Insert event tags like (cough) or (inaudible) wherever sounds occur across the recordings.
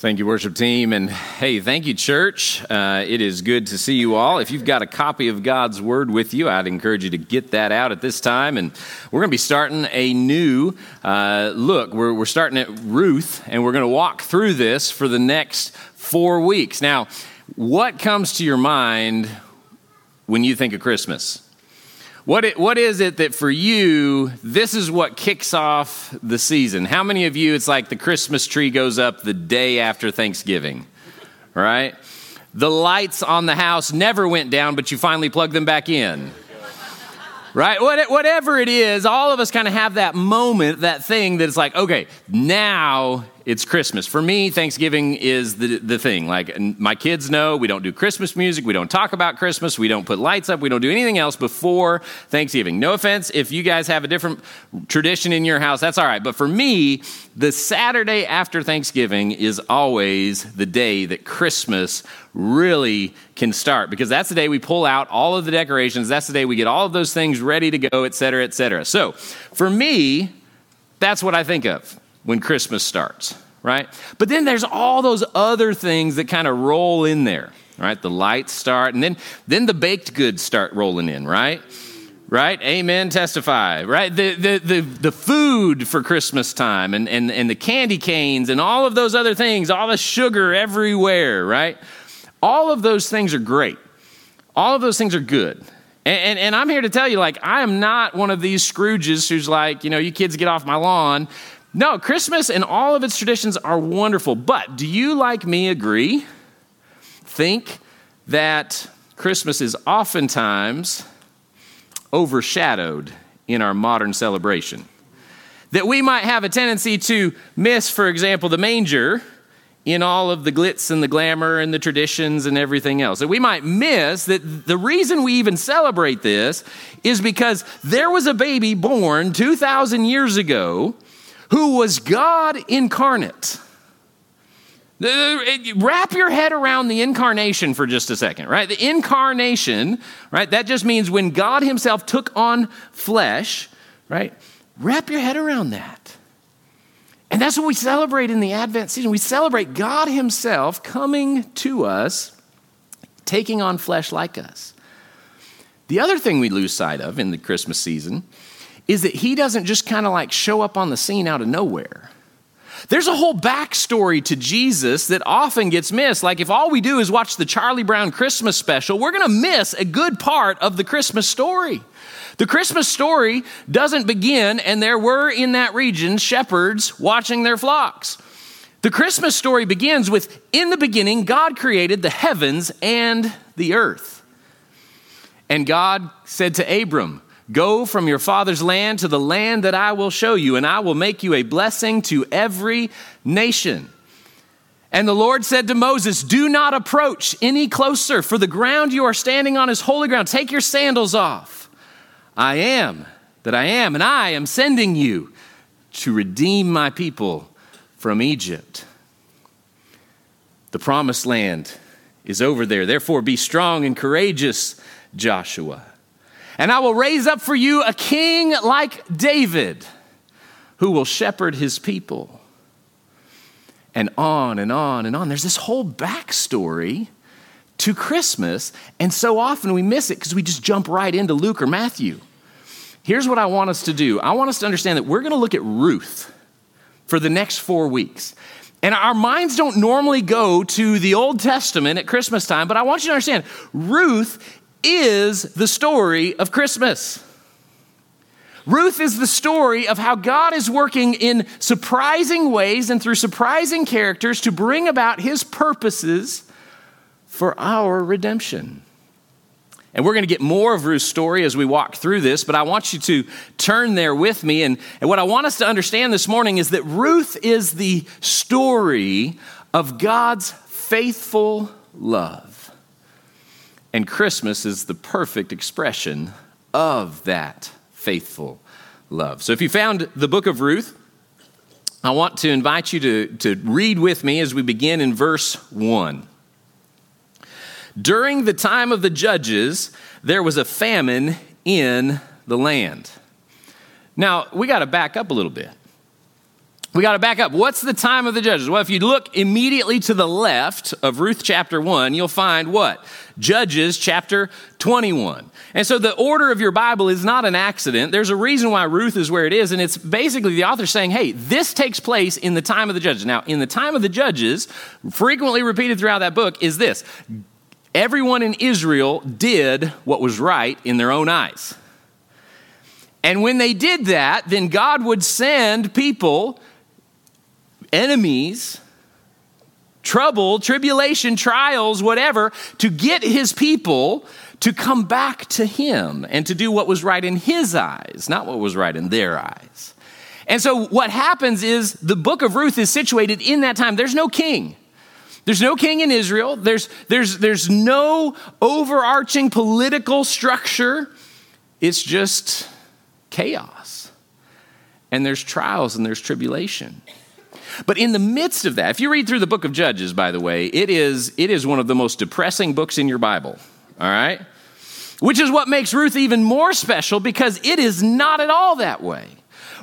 Thank you, worship team. And hey, thank you, church. Uh, it is good to see you all. If you've got a copy of God's Word with you, I'd encourage you to get that out at this time. And we're going to be starting a new uh, look. We're, we're starting at Ruth, and we're going to walk through this for the next four weeks. Now, what comes to your mind when you think of Christmas? What, it, what is it that for you, this is what kicks off the season? How many of you, it's like the Christmas tree goes up the day after Thanksgiving, right? The lights on the house never went down, but you finally plug them back in right? Whatever it is, all of us kind of have that moment, that thing that's like, okay, now it's Christmas. For me, Thanksgiving is the, the thing. Like, my kids know we don't do Christmas music, we don't talk about Christmas, we don't put lights up, we don't do anything else before Thanksgiving. No offense if you guys have a different tradition in your house, that's all right. But for me, the Saturday after Thanksgiving is always the day that Christmas really can start because that's the day we pull out all of the decorations. That's the day we get all of those things ready to go, et cetera, et cetera. So for me, that's what I think of when Christmas starts, right? But then there's all those other things that kind of roll in there, right? The lights start, and then, then the baked goods start rolling in, right? Right? Amen. Testify. Right? The, the, the, the food for Christmas time and, and, and the candy canes and all of those other things, all the sugar everywhere, right? All of those things are great. All of those things are good. And, and, and, I'm here to tell you, like, I am not one of these Scrooges who's like, you know, you kids get off my lawn. No, Christmas and all of its traditions are wonderful. But do you, like me, agree? Think that Christmas is oftentimes overshadowed in our modern celebration. That we might have a tendency to miss, for example, the manger in all of the glitz and the glamour and the traditions and everything else. That we might miss that the reason we even celebrate this is because there was a baby born 2,000 years ago who was God incarnate. Wrap your head around the incarnation for just a second, right? The incarnation, right? That just means when God Himself took on flesh, right? Wrap your head around that. And that's what we celebrate in the Advent season. We celebrate God Himself coming to us, taking on flesh like us. The other thing we lose sight of in the Christmas season is that He doesn't just kind of like show up on the scene out of nowhere. There's a whole backstory to Jesus that often gets missed. Like, if all we do is watch the Charlie Brown Christmas special, we're going to miss a good part of the Christmas story. The Christmas story doesn't begin, and there were in that region shepherds watching their flocks. The Christmas story begins with In the beginning, God created the heavens and the earth. And God said to Abram, Go from your father's land to the land that I will show you, and I will make you a blessing to every nation. And the Lord said to Moses, Do not approach any closer, for the ground you are standing on is holy ground. Take your sandals off. I am that I am, and I am sending you to redeem my people from Egypt. The promised land is over there. Therefore, be strong and courageous, Joshua. And I will raise up for you a king like David who will shepherd his people. And on and on and on. There's this whole backstory to Christmas, and so often we miss it because we just jump right into Luke or Matthew. Here's what I want us to do I want us to understand that we're going to look at Ruth for the next four weeks. And our minds don't normally go to the Old Testament at Christmas time, but I want you to understand Ruth is the story of Christmas. Ruth is the story of how God is working in surprising ways and through surprising characters to bring about his purposes for our redemption. And we're going to get more of Ruth's story as we walk through this, but I want you to turn there with me. And, and what I want us to understand this morning is that Ruth is the story of God's faithful love. And Christmas is the perfect expression of that faithful love. So if you found the book of Ruth, I want to invite you to, to read with me as we begin in verse 1. During the time of the judges, there was a famine in the land. Now, we got to back up a little bit. We got to back up. What's the time of the judges? Well, if you look immediately to the left of Ruth chapter 1, you'll find what? Judges chapter 21. And so the order of your Bible is not an accident. There's a reason why Ruth is where it is. And it's basically the author saying, hey, this takes place in the time of the judges. Now, in the time of the judges, frequently repeated throughout that book is this everyone in Israel did what was right in their own eyes. And when they did that, then God would send people enemies, trouble, tribulation, trials, whatever, to get his people to come back to him and to do what was right in his eyes, not what was right in their eyes. And so what happens is the book of Ruth is situated in that time. There's no king. There's no king in Israel. There's, there's, there's no overarching political structure. It's just chaos. And there's trials and there's tribulation. But in the midst of that, if you read through the book of Judges, by the way, it is, it is one of the most depressing books in your Bible, all right? Which is what makes Ruth even more special because it is not at all that way.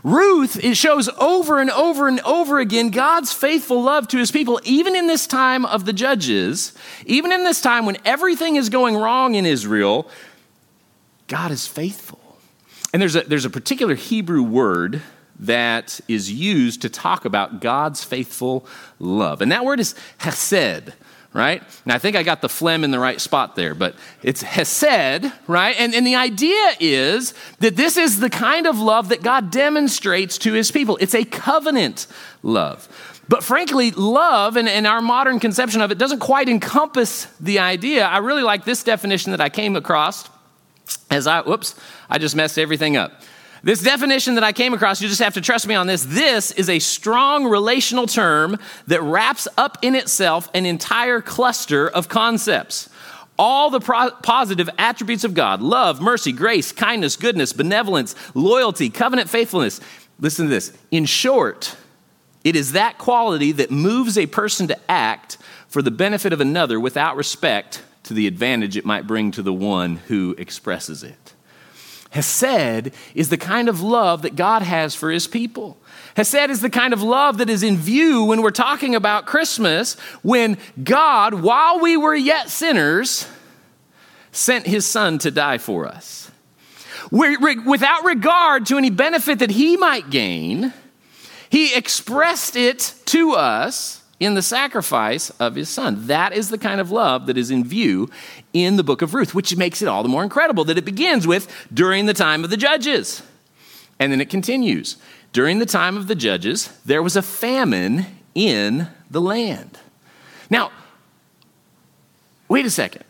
Ruth, it shows over and over and over again God's faithful love to his people, even in this time of the judges, even in this time when everything is going wrong in Israel, God is faithful. And there's a, there's a particular Hebrew word that is used to talk about God's faithful love. And that word is hesed, right? Now, I think I got the phlegm in the right spot there, but it's hesed, right? And, and the idea is that this is the kind of love that God demonstrates to his people. It's a covenant love. But frankly, love and, and our modern conception of it doesn't quite encompass the idea. I really like this definition that I came across as I, whoops, I just messed everything up. This definition that I came across, you just have to trust me on this. This is a strong relational term that wraps up in itself an entire cluster of concepts. All the pro- positive attributes of God love, mercy, grace, kindness, goodness, benevolence, loyalty, covenant faithfulness. Listen to this. In short, it is that quality that moves a person to act for the benefit of another without respect to the advantage it might bring to the one who expresses it. Hesed is the kind of love that God has for his people. Hesed is the kind of love that is in view when we're talking about Christmas, when God, while we were yet sinners, sent his son to die for us. Without regard to any benefit that he might gain, he expressed it to us in the sacrifice of his son. That is the kind of love that is in view in the book of Ruth, which makes it all the more incredible that it begins with during the time of the judges. And then it continues. During the time of the judges, there was a famine in the land. Now, wait a second.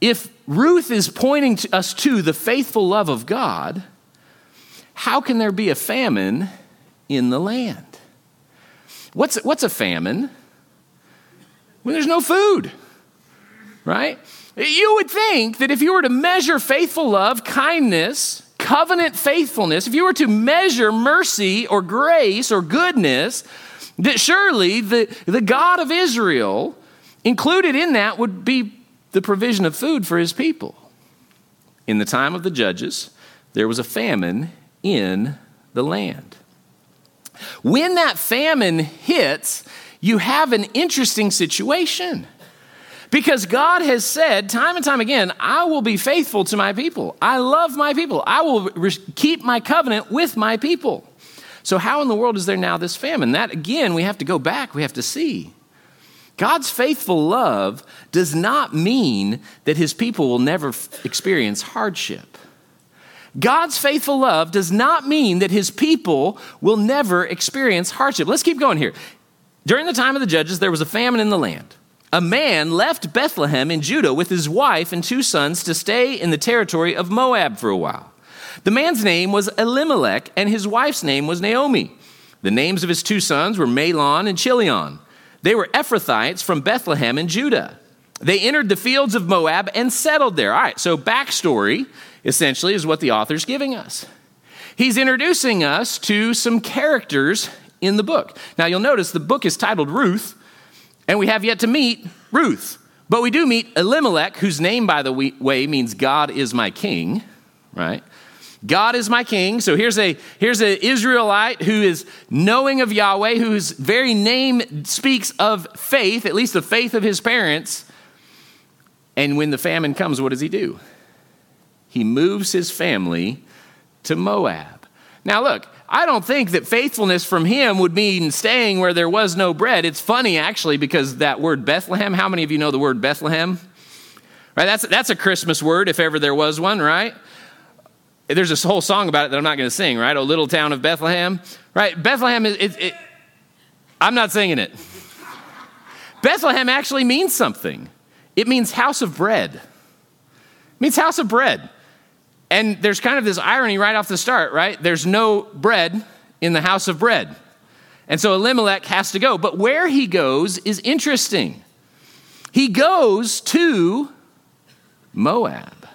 If Ruth is pointing to us to the faithful love of God, how can there be a famine in the land? What's, what's a famine? When there's no food, right? You would think that if you were to measure faithful love, kindness, covenant faithfulness, if you were to measure mercy or grace or goodness, that surely the, the God of Israel, included in that, would be the provision of food for his people. In the time of the judges, there was a famine in the land. When that famine hits, you have an interesting situation. Because God has said time and time again, I will be faithful to my people. I love my people. I will keep my covenant with my people. So, how in the world is there now this famine? That, again, we have to go back, we have to see. God's faithful love does not mean that his people will never experience hardship. God's faithful love does not mean that his people will never experience hardship. Let's keep going here. During the time of the judges, there was a famine in the land. A man left Bethlehem in Judah with his wife and two sons to stay in the territory of Moab for a while. The man's name was Elimelech, and his wife's name was Naomi. The names of his two sons were Mahlon and Chilion. They were Ephrathites from Bethlehem in Judah. They entered the fields of Moab and settled there. All right, so backstory essentially is what the author's giving us. He's introducing us to some characters in the book. Now, you'll notice the book is titled Ruth, and we have yet to meet Ruth. But we do meet Elimelech, whose name, by the way, means God is my king, right? God is my king. So here's a here's an Israelite who is knowing of Yahweh, whose very name speaks of faith, at least the faith of his parents. And when the famine comes, what does he do? He moves his family to Moab. Now look, I don't think that faithfulness from him would mean staying where there was no bread. It's funny actually because that word Bethlehem, how many of you know the word Bethlehem? Right? That's that's a Christmas word if ever there was one, right? There's this whole song about it that I'm not going to sing, right? Oh, little town of Bethlehem, right? Bethlehem is, it, it, I'm not singing it. Bethlehem actually means something. It means house of bread. It means house of bread. And there's kind of this irony right off the start, right? There's no bread in the house of bread. And so Elimelech has to go. But where he goes is interesting. He goes to Moab.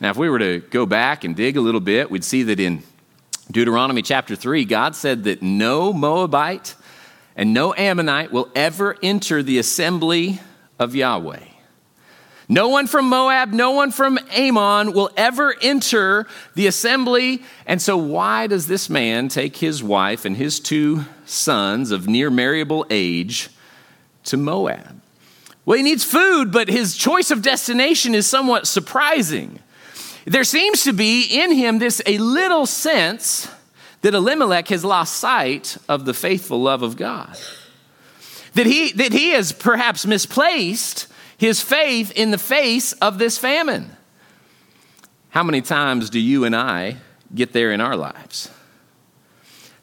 Now, if we were to go back and dig a little bit, we'd see that in Deuteronomy chapter 3, God said that no Moabite and no Ammonite will ever enter the assembly of Yahweh. No one from Moab, no one from Ammon will ever enter the assembly. And so, why does this man take his wife and his two sons of near marriable age to Moab? Well, he needs food, but his choice of destination is somewhat surprising. There seems to be in him this a little sense that Elimelech has lost sight of the faithful love of God. That he, that he has perhaps misplaced his faith in the face of this famine. How many times do you and I get there in our lives?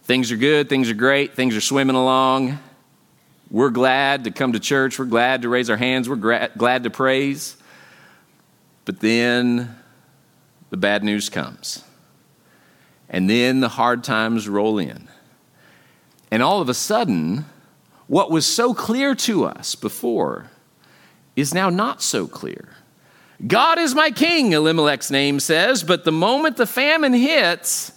Things are good, things are great, things are swimming along. We're glad to come to church, we're glad to raise our hands, we're gra- glad to praise. But then the bad news comes. And then the hard times roll in. And all of a sudden, what was so clear to us before is now not so clear. God is my king, Elimelech's name says, but the moment the famine hits,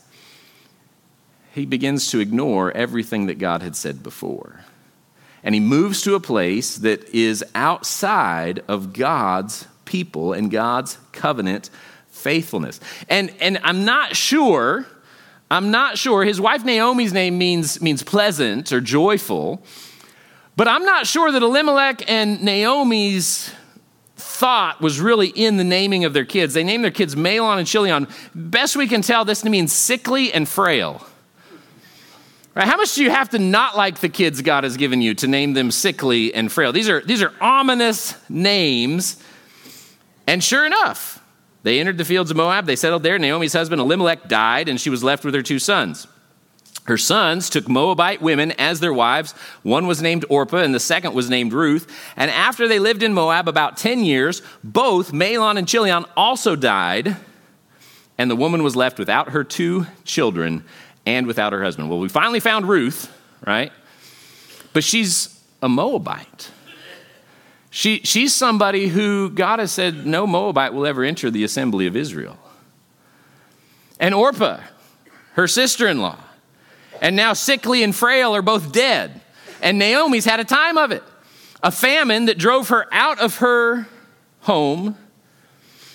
he begins to ignore everything that God had said before. And he moves to a place that is outside of God's people and God's covenant faithfulness. And, and I'm not sure, I'm not sure, his wife Naomi's name means, means pleasant or joyful, but I'm not sure that Elimelech and Naomi's thought was really in the naming of their kids. They named their kids Mahlon and Chilion. Best we can tell, this means sickly and frail. Right? How much do you have to not like the kids God has given you to name them sickly and frail? These are, these are ominous names. And sure enough, they entered the fields of Moab. They settled there. Naomi's husband Elimelech died, and she was left with her two sons. Her sons took Moabite women as their wives. One was named Orpah, and the second was named Ruth. And after they lived in Moab about 10 years, both Mahlon and Chilion also died, and the woman was left without her two children and without her husband. Well, we finally found Ruth, right? But she's a Moabite. She, she's somebody who God has said no Moabite will ever enter the assembly of Israel. And Orpah, her sister in law, and now sickly and frail are both dead. And Naomi's had a time of it. A famine that drove her out of her home.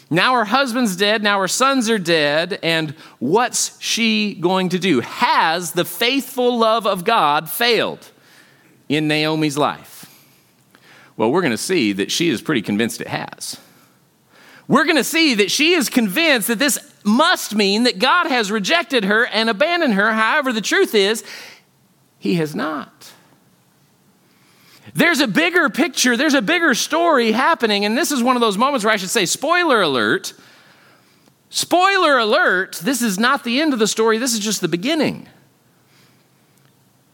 Now her husband's dead, now her sons are dead, and what's she going to do? Has the faithful love of God failed in Naomi's life? Well, we're going to see that she is pretty convinced it has. We're going to see that she is convinced that this must mean that God has rejected her and abandoned her. However, the truth is, He has not. There's a bigger picture, there's a bigger story happening, and this is one of those moments where I should say, spoiler alert. Spoiler alert, this is not the end of the story, this is just the beginning.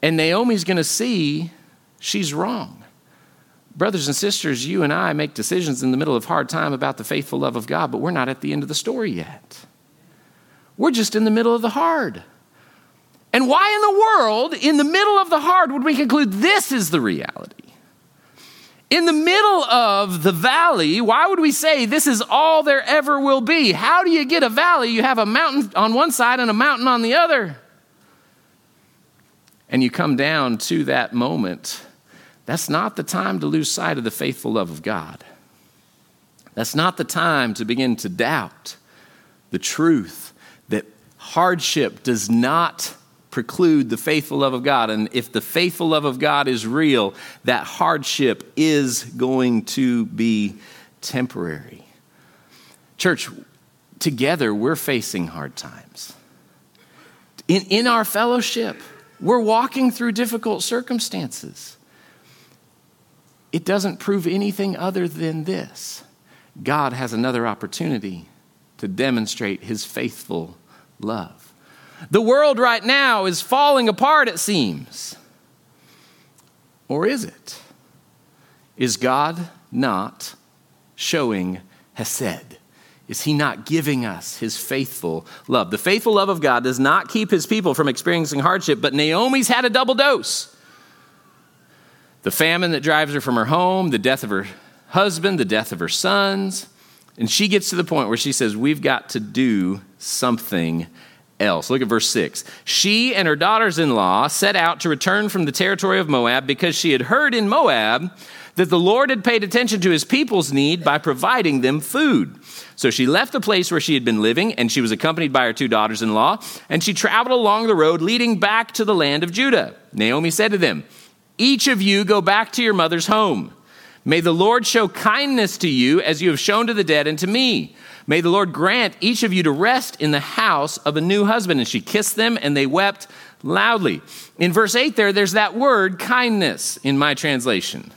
And Naomi's to see she's wrong. Brothers and sisters, you and I make decisions in the middle of hard time about the faithful love of God, but we're not at the end of the story yet. We're just in the middle of the hard. And why in the world, in the middle of the hard, would we conclude this is the reality? In the middle of the valley, why would we say this is all there ever will be? How do you get a valley? You have a mountain on one side and a mountain on the other. And you come down to that moment that's not the time to lose sight of the faithful love of God. That's not the time to begin to doubt the truth hardship does not preclude the faithful love of God. And if the faithful love of God is real, that hardship is going to be temporary. Church, together we're facing hard times. In, in our fellowship, we're walking through difficult circumstances. It doesn't prove anything other than this God has another opportunity to demonstrate his faithful love. The world right now is falling apart, it seems. Or is it? Is God not showing Hesed? Is he not giving us his faithful love? The faithful love of God does not keep his people from experiencing hardship, but Naomi's had a double dose. The famine that drives her from her home, the death of her husband, the death of her sons. And she gets to the point where she says, We've got to do something else. Look at verse 6. She and her daughters in law set out to return from the territory of Moab because she had heard in Moab that the Lord had paid attention to his people's need by providing them food. So she left the place where she had been living, and she was accompanied by her two daughters in law, and she traveled along the road leading back to the land of Judah. Naomi said to them, Each of you go back to your mother's home. May the Lord show kindness to you as you have shown to the dead and to me. May the Lord grant each of you to rest in the house of a new husband. And she kissed them, and they wept loudly. In verse 8, there, there's that word kindness in my translation.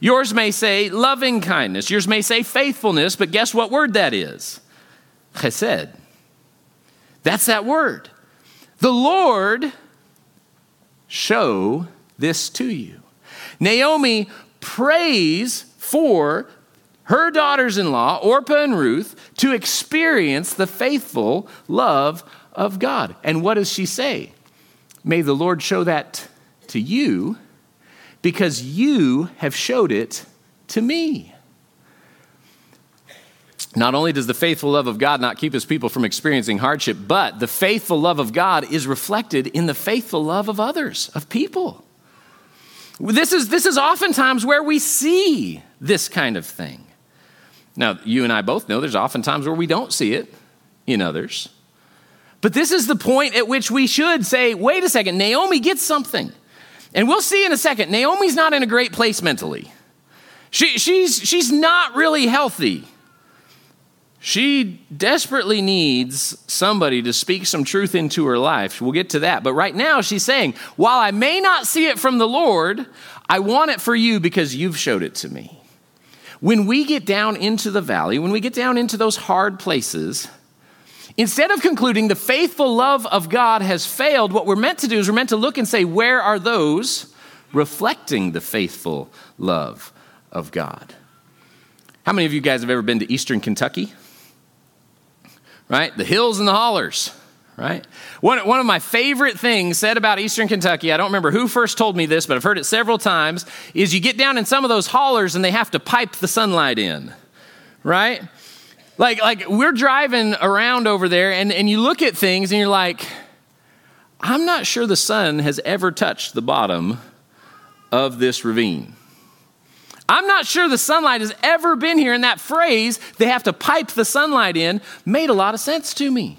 Yours may say loving kindness, yours may say faithfulness, but guess what word that is? Chesed. That's that word. The Lord show this to you. Naomi prays for her daughters in law, Orpah and Ruth, to experience the faithful love of God. And what does she say? May the Lord show that to you because you have showed it to me. Not only does the faithful love of God not keep his people from experiencing hardship, but the faithful love of God is reflected in the faithful love of others, of people. This is, this is oftentimes where we see this kind of thing. Now, you and I both know there's often times where we don't see it in others. But this is the point at which we should say, wait a second, Naomi gets something. And we'll see in a second, Naomi's not in a great place mentally. She, she's, she's not really healthy. She desperately needs somebody to speak some truth into her life. We'll get to that. But right now, she's saying, while I may not see it from the Lord, I want it for you because you've showed it to me. When we get down into the valley, when we get down into those hard places, Instead of concluding the faithful love of God has failed, what we're meant to do is we're meant to look and say, where are those reflecting the faithful love of God? How many of you guys have ever been to Eastern Kentucky? Right? The hills and the hollers, right? One, one of my favorite things said about Eastern Kentucky, I don't remember who first told me this, but I've heard it several times, is you get down in some of those hollers and they have to pipe the sunlight in, right? Like, like we're driving around over there and, and you look at things and you're like, I'm not sure the sun has ever touched the bottom of this ravine. I'm not sure the sunlight has ever been here. And that phrase, they have to pipe the sunlight in, made a lot of sense to me.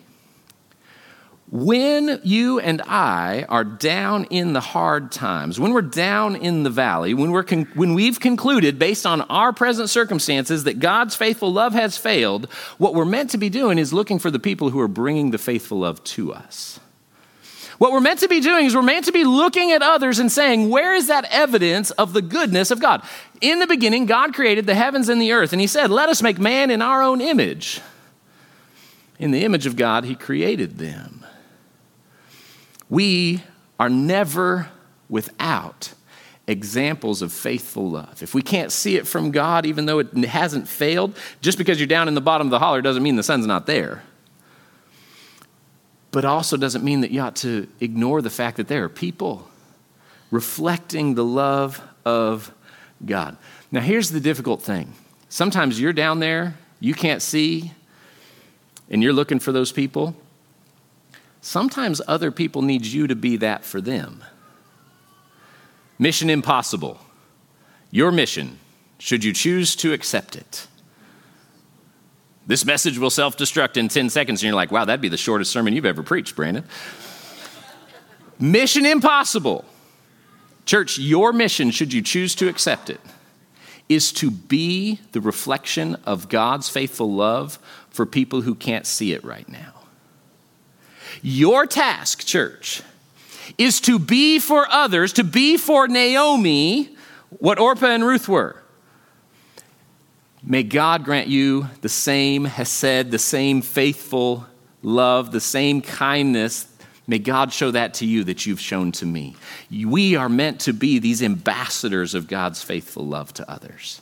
When you and I are down in the hard times, when we're down in the valley, when, we're con- when we've concluded based on our present circumstances that God's faithful love has failed, what we're meant to be doing is looking for the people who are bringing the faithful love to us. What we're meant to be doing is we're meant to be looking at others and saying, where is that evidence of the goodness of God? In the beginning, God created the heavens and the earth, and He said, Let us make man in our own image. In the image of God, He created them. We are never without examples of faithful love. If we can't see it from God, even though it hasn't failed, just because you're down in the bottom of the holler doesn't mean the sun's not there. But also doesn't mean that you ought to ignore the fact that there are people reflecting the love of God. Now, here's the difficult thing sometimes you're down there, you can't see, and you're looking for those people. Sometimes other people need you to be that for them. Mission impossible. Your mission, should you choose to accept it. This message will self destruct in 10 seconds. And you're like, wow, that'd be the shortest sermon you've ever preached, Brandon. mission impossible. Church, your mission, should you choose to accept it, is to be the reflection of God's faithful love for people who can't see it right now. Your task, church, is to be for others, to be for Naomi what Orpah and Ruth were. May God grant you the same hesed, the same faithful love, the same kindness. May God show that to you that you've shown to me. We are meant to be these ambassadors of God's faithful love to others.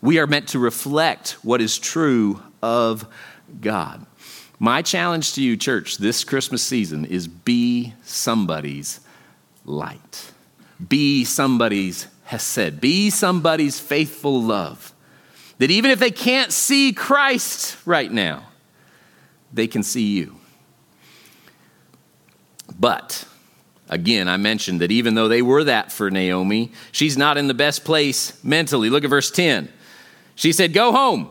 We are meant to reflect what is true of God. My challenge to you, church, this Christmas season is be somebody's light. Be somebody's hesed. Be somebody's faithful love. That even if they can't see Christ right now, they can see you. But, again, I mentioned that even though they were that for Naomi, she's not in the best place mentally. Look at verse 10. She said, Go home.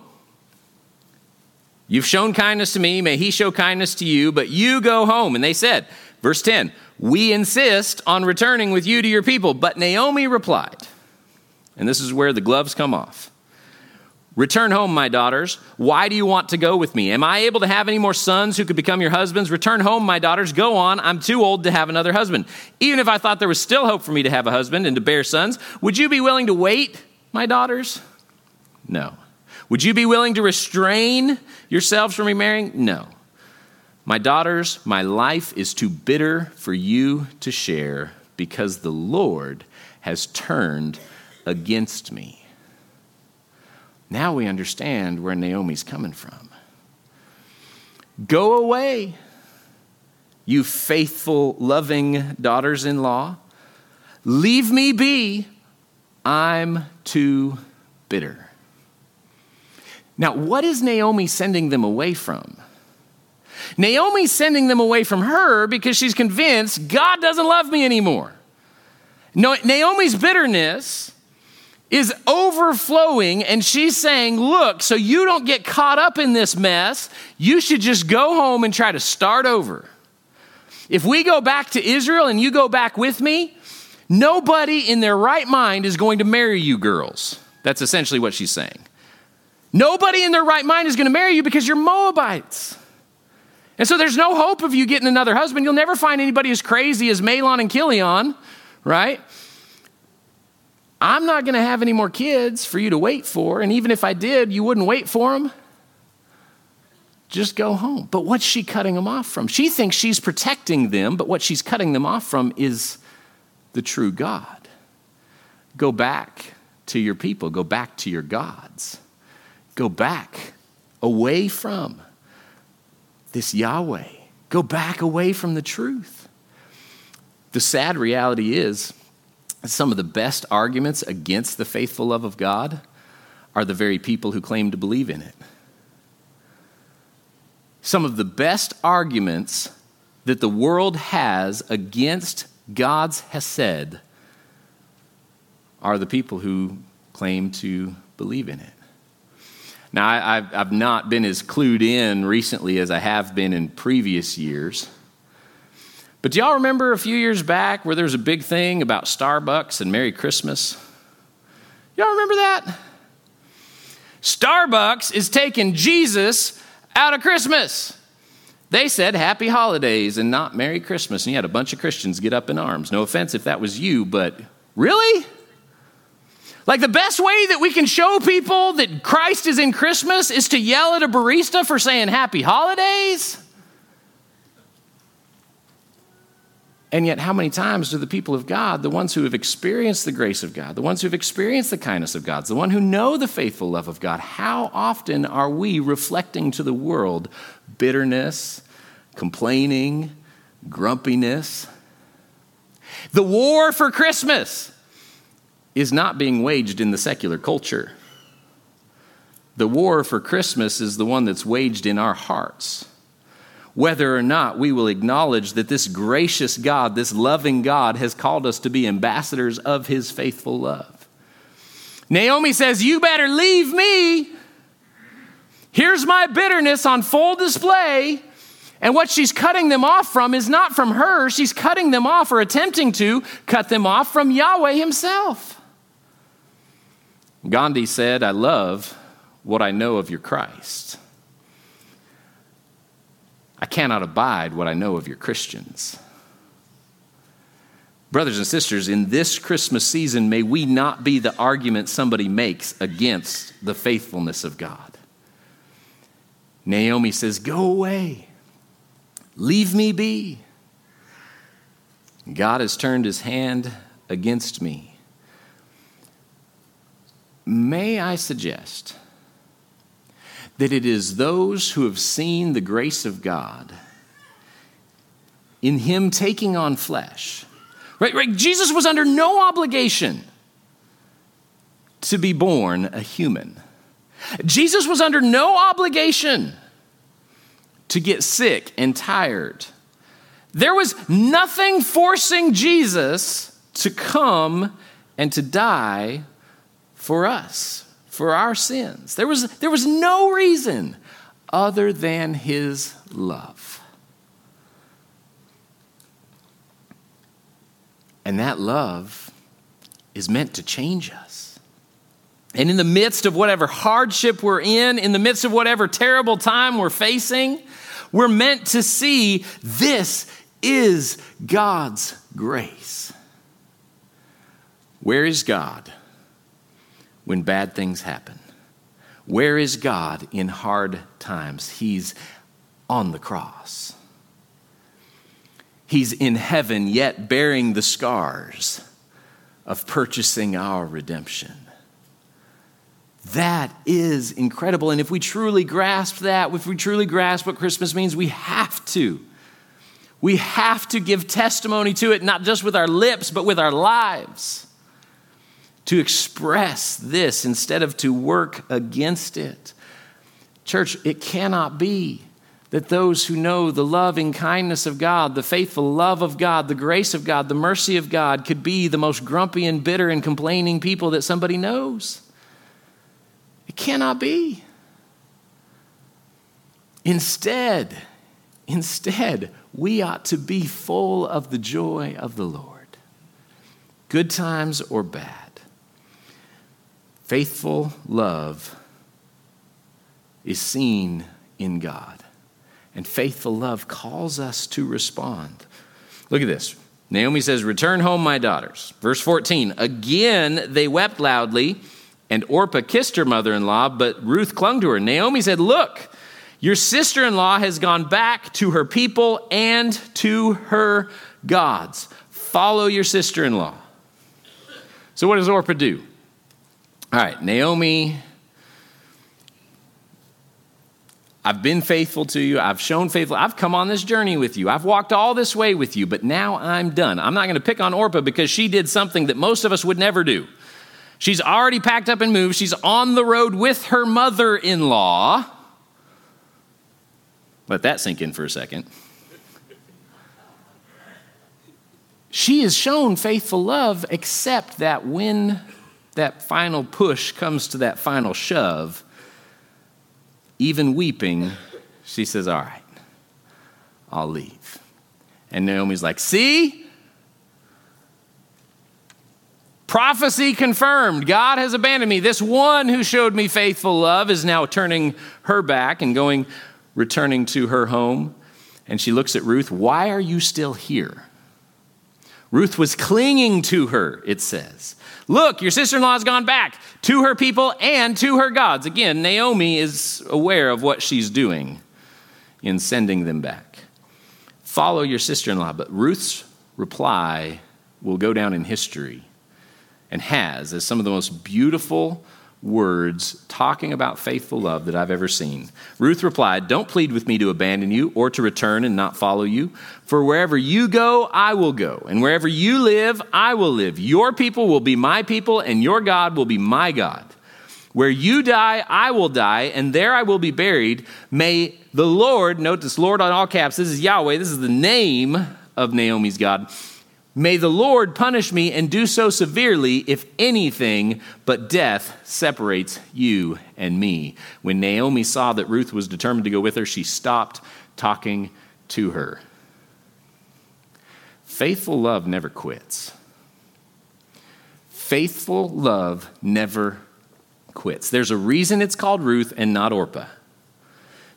You've shown kindness to me. May he show kindness to you, but you go home. And they said, verse 10, We insist on returning with you to your people. But Naomi replied, and this is where the gloves come off. Return home, my daughters. Why do you want to go with me? Am I able to have any more sons who could become your husbands? Return home, my daughters. Go on. I'm too old to have another husband. Even if I thought there was still hope for me to have a husband and to bear sons, would you be willing to wait, my daughters? No. Would you be willing to restrain yourselves from remarrying? No. My daughters, my life is too bitter for you to share because the Lord has turned against me. Now we understand where Naomi's coming from. Go away, you faithful, loving daughters in law. Leave me be. I'm too bitter. Now, what is Naomi sending them away from? Naomi's sending them away from her because she's convinced God doesn't love me anymore. No, Naomi's bitterness is overflowing, and she's saying, Look, so you don't get caught up in this mess, you should just go home and try to start over. If we go back to Israel and you go back with me, nobody in their right mind is going to marry you, girls. That's essentially what she's saying. Nobody in their right mind is going to marry you because you're Moabites. And so there's no hope of you getting another husband. You'll never find anybody as crazy as Mahlon and Chilion, right? I'm not going to have any more kids for you to wait for. And even if I did, you wouldn't wait for them. Just go home. But what's she cutting them off from? She thinks she's protecting them, but what she's cutting them off from is the true God. Go back to your people, go back to your gods, go back away from this Yahweh, go back away from the truth. The sad reality is, some of the best arguments against the faithful love of God are the very people who claim to believe in it. Some of the best arguments that the world has against God's Hesed are the people who claim to believe in it. Now, I, have not been as clued in recently as I have been in previous years. But do y'all remember a few years back where there was a big thing about Starbucks and Merry Christmas? Y'all remember that? Starbucks is taking Jesus out of Christmas. They said happy holidays and not Merry Christmas. And you had a bunch of Christians get up in arms. No offense if that was you, but really? Like the best way that we can show people that Christ is in Christmas is to yell at a barista for saying happy holidays? And yet, how many times do the people of God, the ones who have experienced the grace of God, the ones who have experienced the kindness of God, the one who know the faithful love of God, how often are we reflecting to the world bitterness, complaining, grumpiness? The war for Christmas is not being waged in the secular culture. The war for Christmas is the one that's waged in our hearts whether or not we will acknowledge that this gracious God, this loving God, has called us to be ambassadors of his faithful love. Naomi says, You better leave me. Here's my bitterness on full display. And what she's cutting them off from is not from her, she's cutting them off or attempting to cut them off from Yahweh Himself. Gandhi said, I love what I know of your Christ. I cannot abide what I know of your Christians. Brothers and sisters, in this Christmas season, may we not be the argument somebody makes against the faithfulness of God. Naomi says, Go away, leave me be. God has turned his hand against me. May I suggest that it is those who have seen the grace of God in him taking on flesh. Right, right? Jesus was under no obligation to be born a human. Jesus was under no obligation to get sick and tired. There was nothing forcing Jesus to come and to die for us, for our sins. There was, there was no reason other than his love. And that love is meant to change us. And in the midst of whatever hardship we're in, in the midst of whatever terrible time we're facing, we're meant to see this is God's grace. Where is God when bad things happen? Where is God in hard times? He's on the cross. He's in heaven, yet bearing the scars of purchasing our redemption. That is incredible. And if we truly grasp that, if we truly grasp what Christmas means, we have to. We have to give testimony to it, not just with our lips, but with our lives. To express this instead of to work against it. Church, it cannot be that those who know the loving kindness of God, the faithful love of God, the grace of God, the mercy of God could be the most grumpy and bitter and complaining people that somebody knows. It cannot be. Instead, instead, we ought to be full of the joy of the Lord, good times or bad. Faithful love is seen in God, and faithful love calls us to respond. Look at this. Naomi says, Return home, my daughters. Verse 14 Again, they wept loudly and Orpah kissed her mother in law, but Ruth clung to her. Naomi said, Look, your sister in law has gone back to her people and to her gods. Follow your sister in law. So, what does Orpah do? All right, Naomi, I've been faithful to you. I've shown faithful. I've come on this journey with you. I've walked all this way with you, but now I'm done. I'm not going to pick on Orpah because she did something that most of us would never do. She's already packed up and moved. She's on the road with her mother in law. Let that sink in for a second. She has shown faithful love, except that when that final push comes to that final shove, even weeping, she says, All right, I'll leave. And Naomi's like, See? Prophecy confirmed. God has abandoned me. This one who showed me faithful love is now turning her back and going, returning to her home. And she looks at Ruth. Why are you still here? Ruth was clinging to her, it says. Look, your sister in law has gone back to her people and to her gods. Again, Naomi is aware of what she's doing in sending them back. Follow your sister in law. But Ruth's reply will go down in history and has as some of the most beautiful words talking about faithful love that I've ever seen. Ruth replied, Don't plead with me to abandon you or to return and not follow you. For wherever you go, I will go. And wherever you live, I will live. Your people will be my people, and your God will be my God. Where you die, I will die, and there I will be buried. May the Lord, note this Lord on all caps, this is Yahweh, this is the name of Naomi's God May the Lord punish me and do so severely if anything but death separates you and me. When Naomi saw that Ruth was determined to go with her, she stopped talking to her. Faithful love never quits. Faithful love never quits. There's a reason it's called Ruth and not Orpah.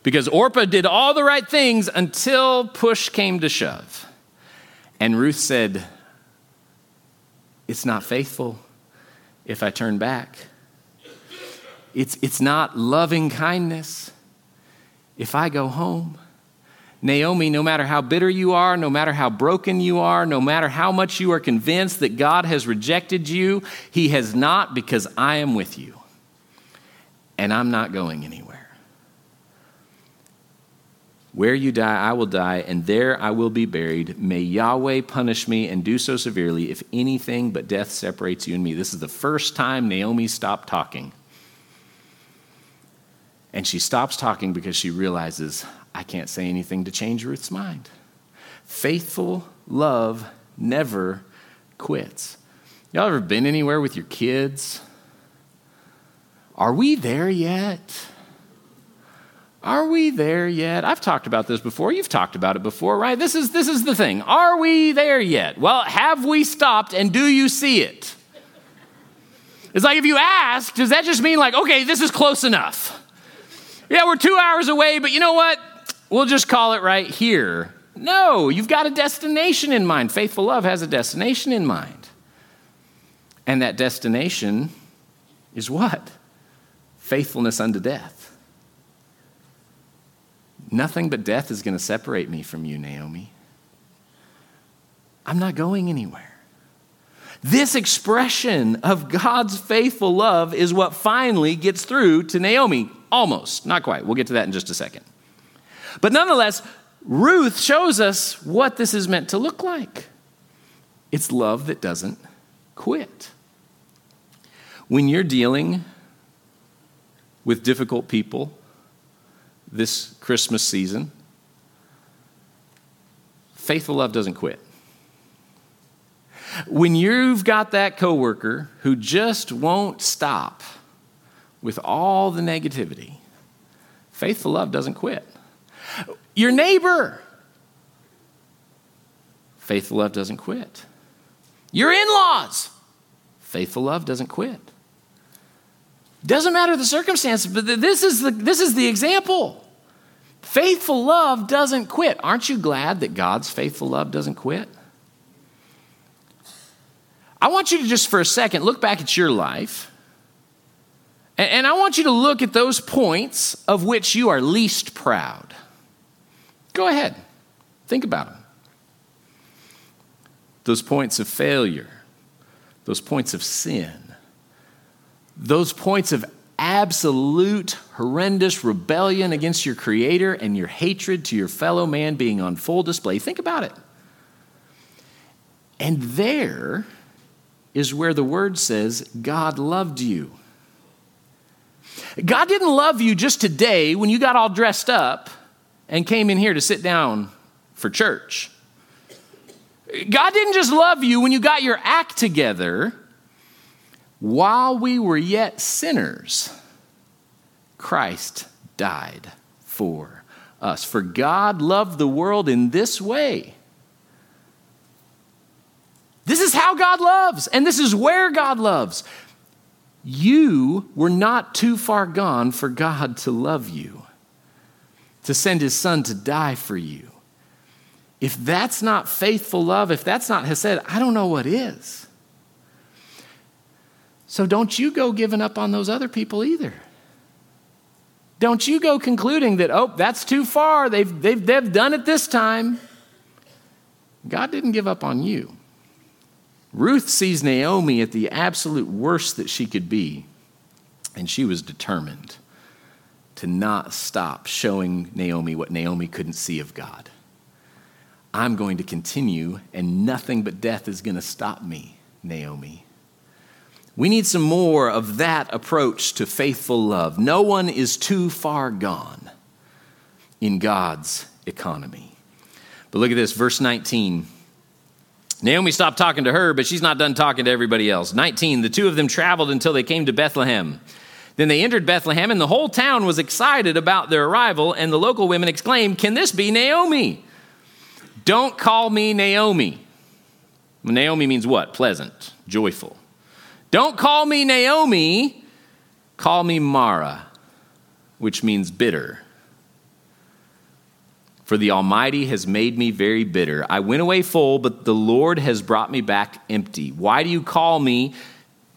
Because Orpah did all the right things until push came to shove. And Ruth said, It's not faithful if I turn back. It's, it's not loving kindness if I go home. Naomi, no matter how bitter you are, no matter how broken you are, no matter how much you are convinced that God has rejected you, He has not because I am with you. And I'm not going anywhere. Where you die, I will die, and there I will be buried. May Yahweh punish me and do so severely if anything but death separates you and me. This is the first time Naomi stopped talking. And she stops talking because she realizes, I can't say anything to change Ruth's mind. Faithful love never quits. Y'all ever been anywhere with your kids? Are we there yet? Are we there yet? I've talked about this before. You've talked about it before, right? This is, this is the thing. Are we there yet? Well, have we stopped and do you see it? It's like if you ask, does that just mean like, okay, this is close enough? Yeah, we're two hours away, but you know what? We'll just call it right here. No, you've got a destination in mind. Faithful love has a destination in mind. And that destination is what? Faithfulness unto death. Nothing but death is going to separate me from you, Naomi. I'm not going anywhere. This expression of God's faithful love is what finally gets through to Naomi. Almost, not quite. We'll get to that in just a second. But nonetheless, Ruth shows us what this is meant to look like it's love that doesn't quit. When you're dealing with difficult people, this Christmas season, faithful love doesn't quit. When you've got that coworker who just won't stop with all the negativity, faithful love doesn't quit. Your neighbor, faithful love doesn't quit. Your in laws, faithful love doesn't quit. Doesn't matter the circumstances, but this is the, this is the example. Faithful love doesn't quit. Aren't you glad that God's faithful love doesn't quit? I want you to just for a second look back at your life. And I want you to look at those points of which you are least proud. Go ahead, think about them. Those points of failure, those points of sin, those points of absolute horrendous rebellion against your creator and your hatred to your fellow man being on full display. Think about it. And there is where the word says God loved you. God didn't love you just today when you got all dressed up and came in here to sit down for church. God didn't just love you when you got your act together while we were yet sinners, Christ died for us. For God loved the world in this way. This is how God loves, and this is where God loves. You were not too far gone for God to love you, to send his son to die for you. If that's not faithful love, if that's not Hesed, I don't know what is. So don't you go giving up on those other people either. Don't you go concluding that, oh, that's too far. They've, they've, they've done it this time. God didn't give up on you. Ruth sees Naomi at the absolute worst that she could be, and she was determined to not stop showing Naomi what Naomi couldn't see of God. I'm going to continue, and nothing but death is going to stop me, Naomi. We need some more of that approach to faithful love. No one is too far gone in God's economy. But look at this, verse 19. Naomi stopped talking to her, but she's not done talking to everybody else. 19, the two of them traveled until they came to Bethlehem. Then they entered Bethlehem, and the whole town was excited about their arrival, and the local women exclaimed, Can this be Naomi? Don't call me Naomi. Naomi means what? Pleasant, joyful. Don't call me Naomi, call me Mara, which means bitter. For the Almighty has made me very bitter. I went away full, but the Lord has brought me back empty. Why do you call me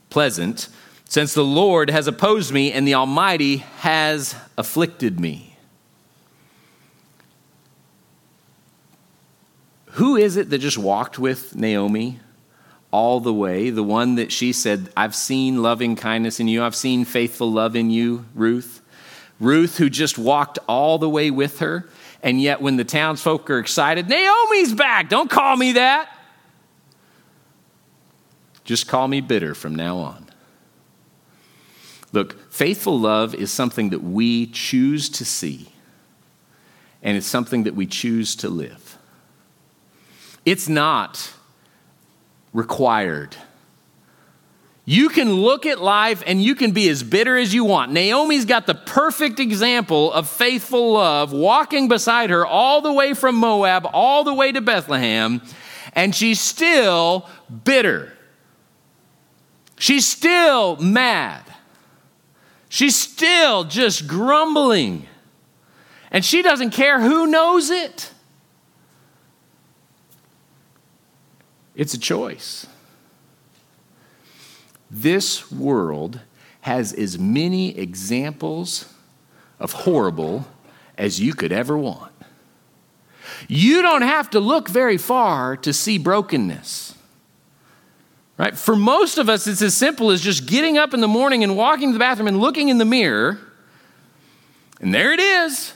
pleasant? Since the Lord has opposed me and the Almighty has afflicted me. Who is it that just walked with Naomi all the way? The one that she said, I've seen loving kindness in you, I've seen faithful love in you, Ruth. Ruth, who just walked all the way with her. And yet, when the townsfolk are excited, Naomi's back. Don't call me that. Just call me bitter from now on. Look, faithful love is something that we choose to see, and it's something that we choose to live. It's not required. You can look at life and you can be as bitter as you want. Naomi's got the perfect example of faithful love walking beside her all the way from Moab, all the way to Bethlehem, and she's still bitter. She's still mad. She's still just grumbling. And she doesn't care who knows it. It's a choice. This world has as many examples of horrible as you could ever want. You don't have to look very far to see brokenness. Right? For most of us, it's as simple as just getting up in the morning and walking to the bathroom and looking in the mirror, and there it is.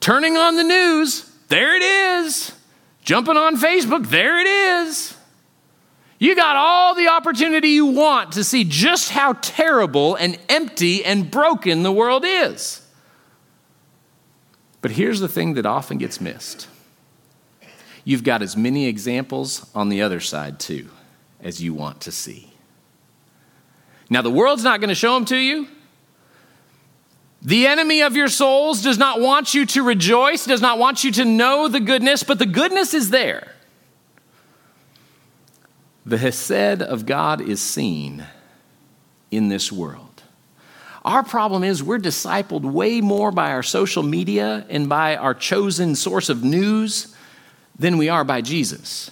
Turning on the news, there it is. Jumping on Facebook, there it is. You got all the opportunity you want to see just how terrible and empty and broken the world is. But here's the thing that often gets missed you've got as many examples on the other side, too, as you want to see. Now, the world's not going to show them to you. The enemy of your souls does not want you to rejoice, does not want you to know the goodness, but the goodness is there. The Hesed of God is seen in this world. Our problem is we're discipled way more by our social media and by our chosen source of news than we are by Jesus.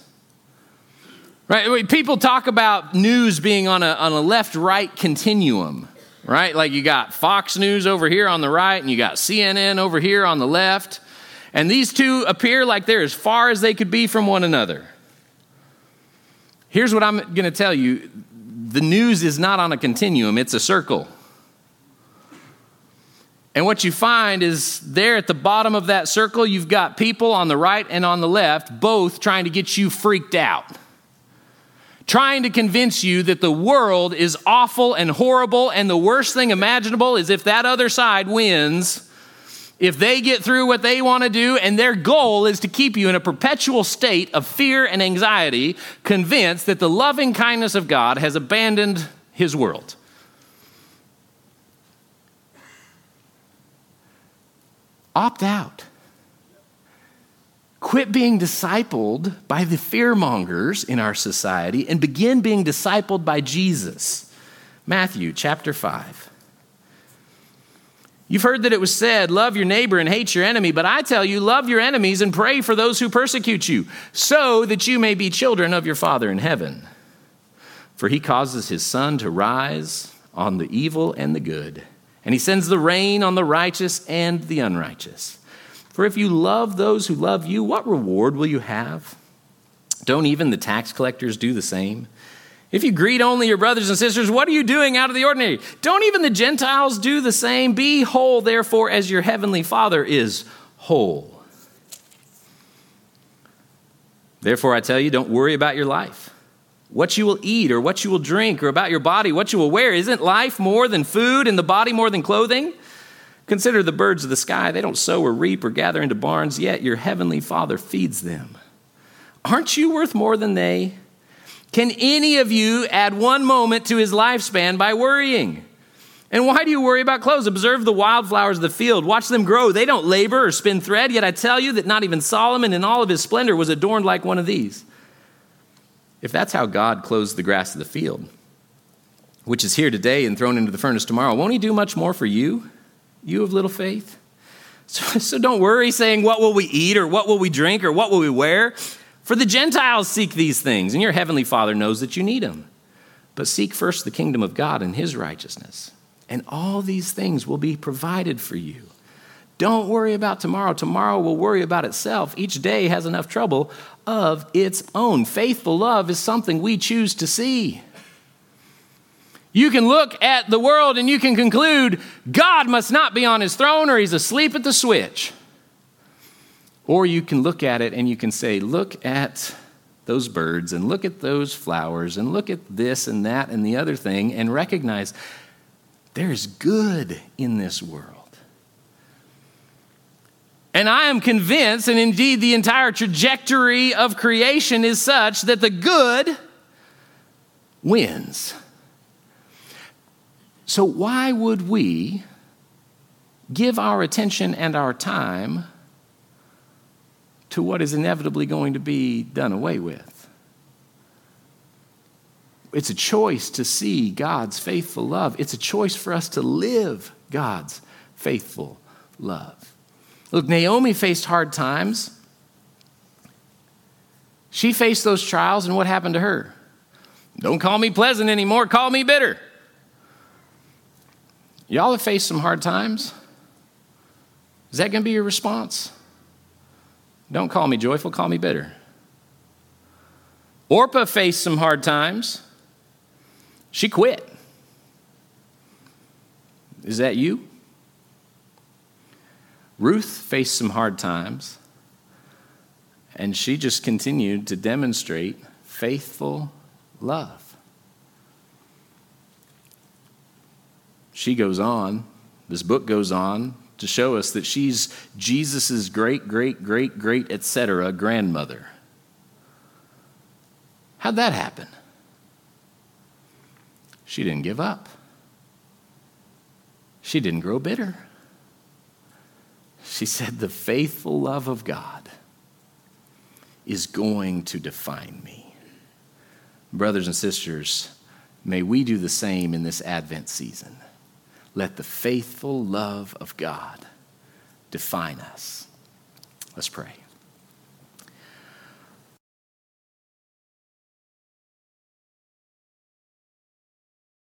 Right? People talk about news being on a, on a left right continuum, right? Like you got Fox News over here on the right and you got CNN over here on the left. And these two appear like they're as far as they could be from one another. Here's what I'm going to tell you the news is not on a continuum, it's a circle. And what you find is there at the bottom of that circle, you've got people on the right and on the left, both trying to get you freaked out. Trying to convince you that the world is awful and horrible, and the worst thing imaginable is if that other side wins if they get through what they want to do, and their goal is to keep you in a perpetual state of fear and anxiety, convinced that the loving kindness of God has abandoned his world. Opt out. Quit being discipled by the fearmongers in our society and begin being discipled by Jesus. Matthew chapter 5. You've heard that it was said, Love your neighbor and hate your enemy, but I tell you, love your enemies and pray for those who persecute you, so that you may be children of your Father in heaven. For he causes his sun to rise on the evil and the good, and he sends the rain on the righteous and the unrighteous. For if you love those who love you, what reward will you have? Don't even the tax collectors do the same? If you greet only your brothers and sisters, what are you doing out of the ordinary? Don't even the Gentiles do the same? Be whole, therefore, as your heavenly Father is whole. Therefore, I tell you, don't worry about your life, what you will eat or what you will drink, or about your body, what you will wear. Isn't life more than food and the body more than clothing? Consider the birds of the sky. They don't sow or reap or gather into barns, yet your heavenly Father feeds them. Aren't you worth more than they? Can any of you add one moment to his lifespan by worrying? And why do you worry about clothes? Observe the wildflowers of the field. Watch them grow. They don't labor or spin thread, yet I tell you that not even Solomon in all of his splendor was adorned like one of these. If that's how God clothes the grass of the field, which is here today and thrown into the furnace tomorrow, won't he do much more for you, you of little faith? So, (laughs) so don't worry saying, What will we eat, or what will we drink, or what will we wear? For the Gentiles seek these things, and your heavenly Father knows that you need them. But seek first the kingdom of God and his righteousness, and all these things will be provided for you. Don't worry about tomorrow. Tomorrow will worry about itself. Each day has enough trouble of its own. Faithful love is something we choose to see. You can look at the world and you can conclude God must not be on his throne or he's asleep at the switch. Or you can look at it and you can say, Look at those birds and look at those flowers and look at this and that and the other thing and recognize there's good in this world. And I am convinced, and indeed the entire trajectory of creation is such that the good wins. So, why would we give our attention and our time to what is inevitably going to be done away with? It's a choice to see God's faithful love. It's a choice for us to live God's faithful love. Look, Naomi faced hard times. She faced those trials, and what happened to her? Don't call me pleasant anymore, call me bitter. Y'all have faced some hard times. Is that going to be your response? Don't call me joyful, call me bitter. Orpah faced some hard times. She quit. Is that you? Ruth faced some hard times, and she just continued to demonstrate faithful love. She goes on, this book goes on to show us that she's Jesus' great, great, great, great, etc. grandmother. How'd that happen? She didn't give up. She didn't grow bitter. She said, The faithful love of God is going to define me. Brothers and sisters, may we do the same in this Advent season. Let the faithful love of God define us. Let's pray.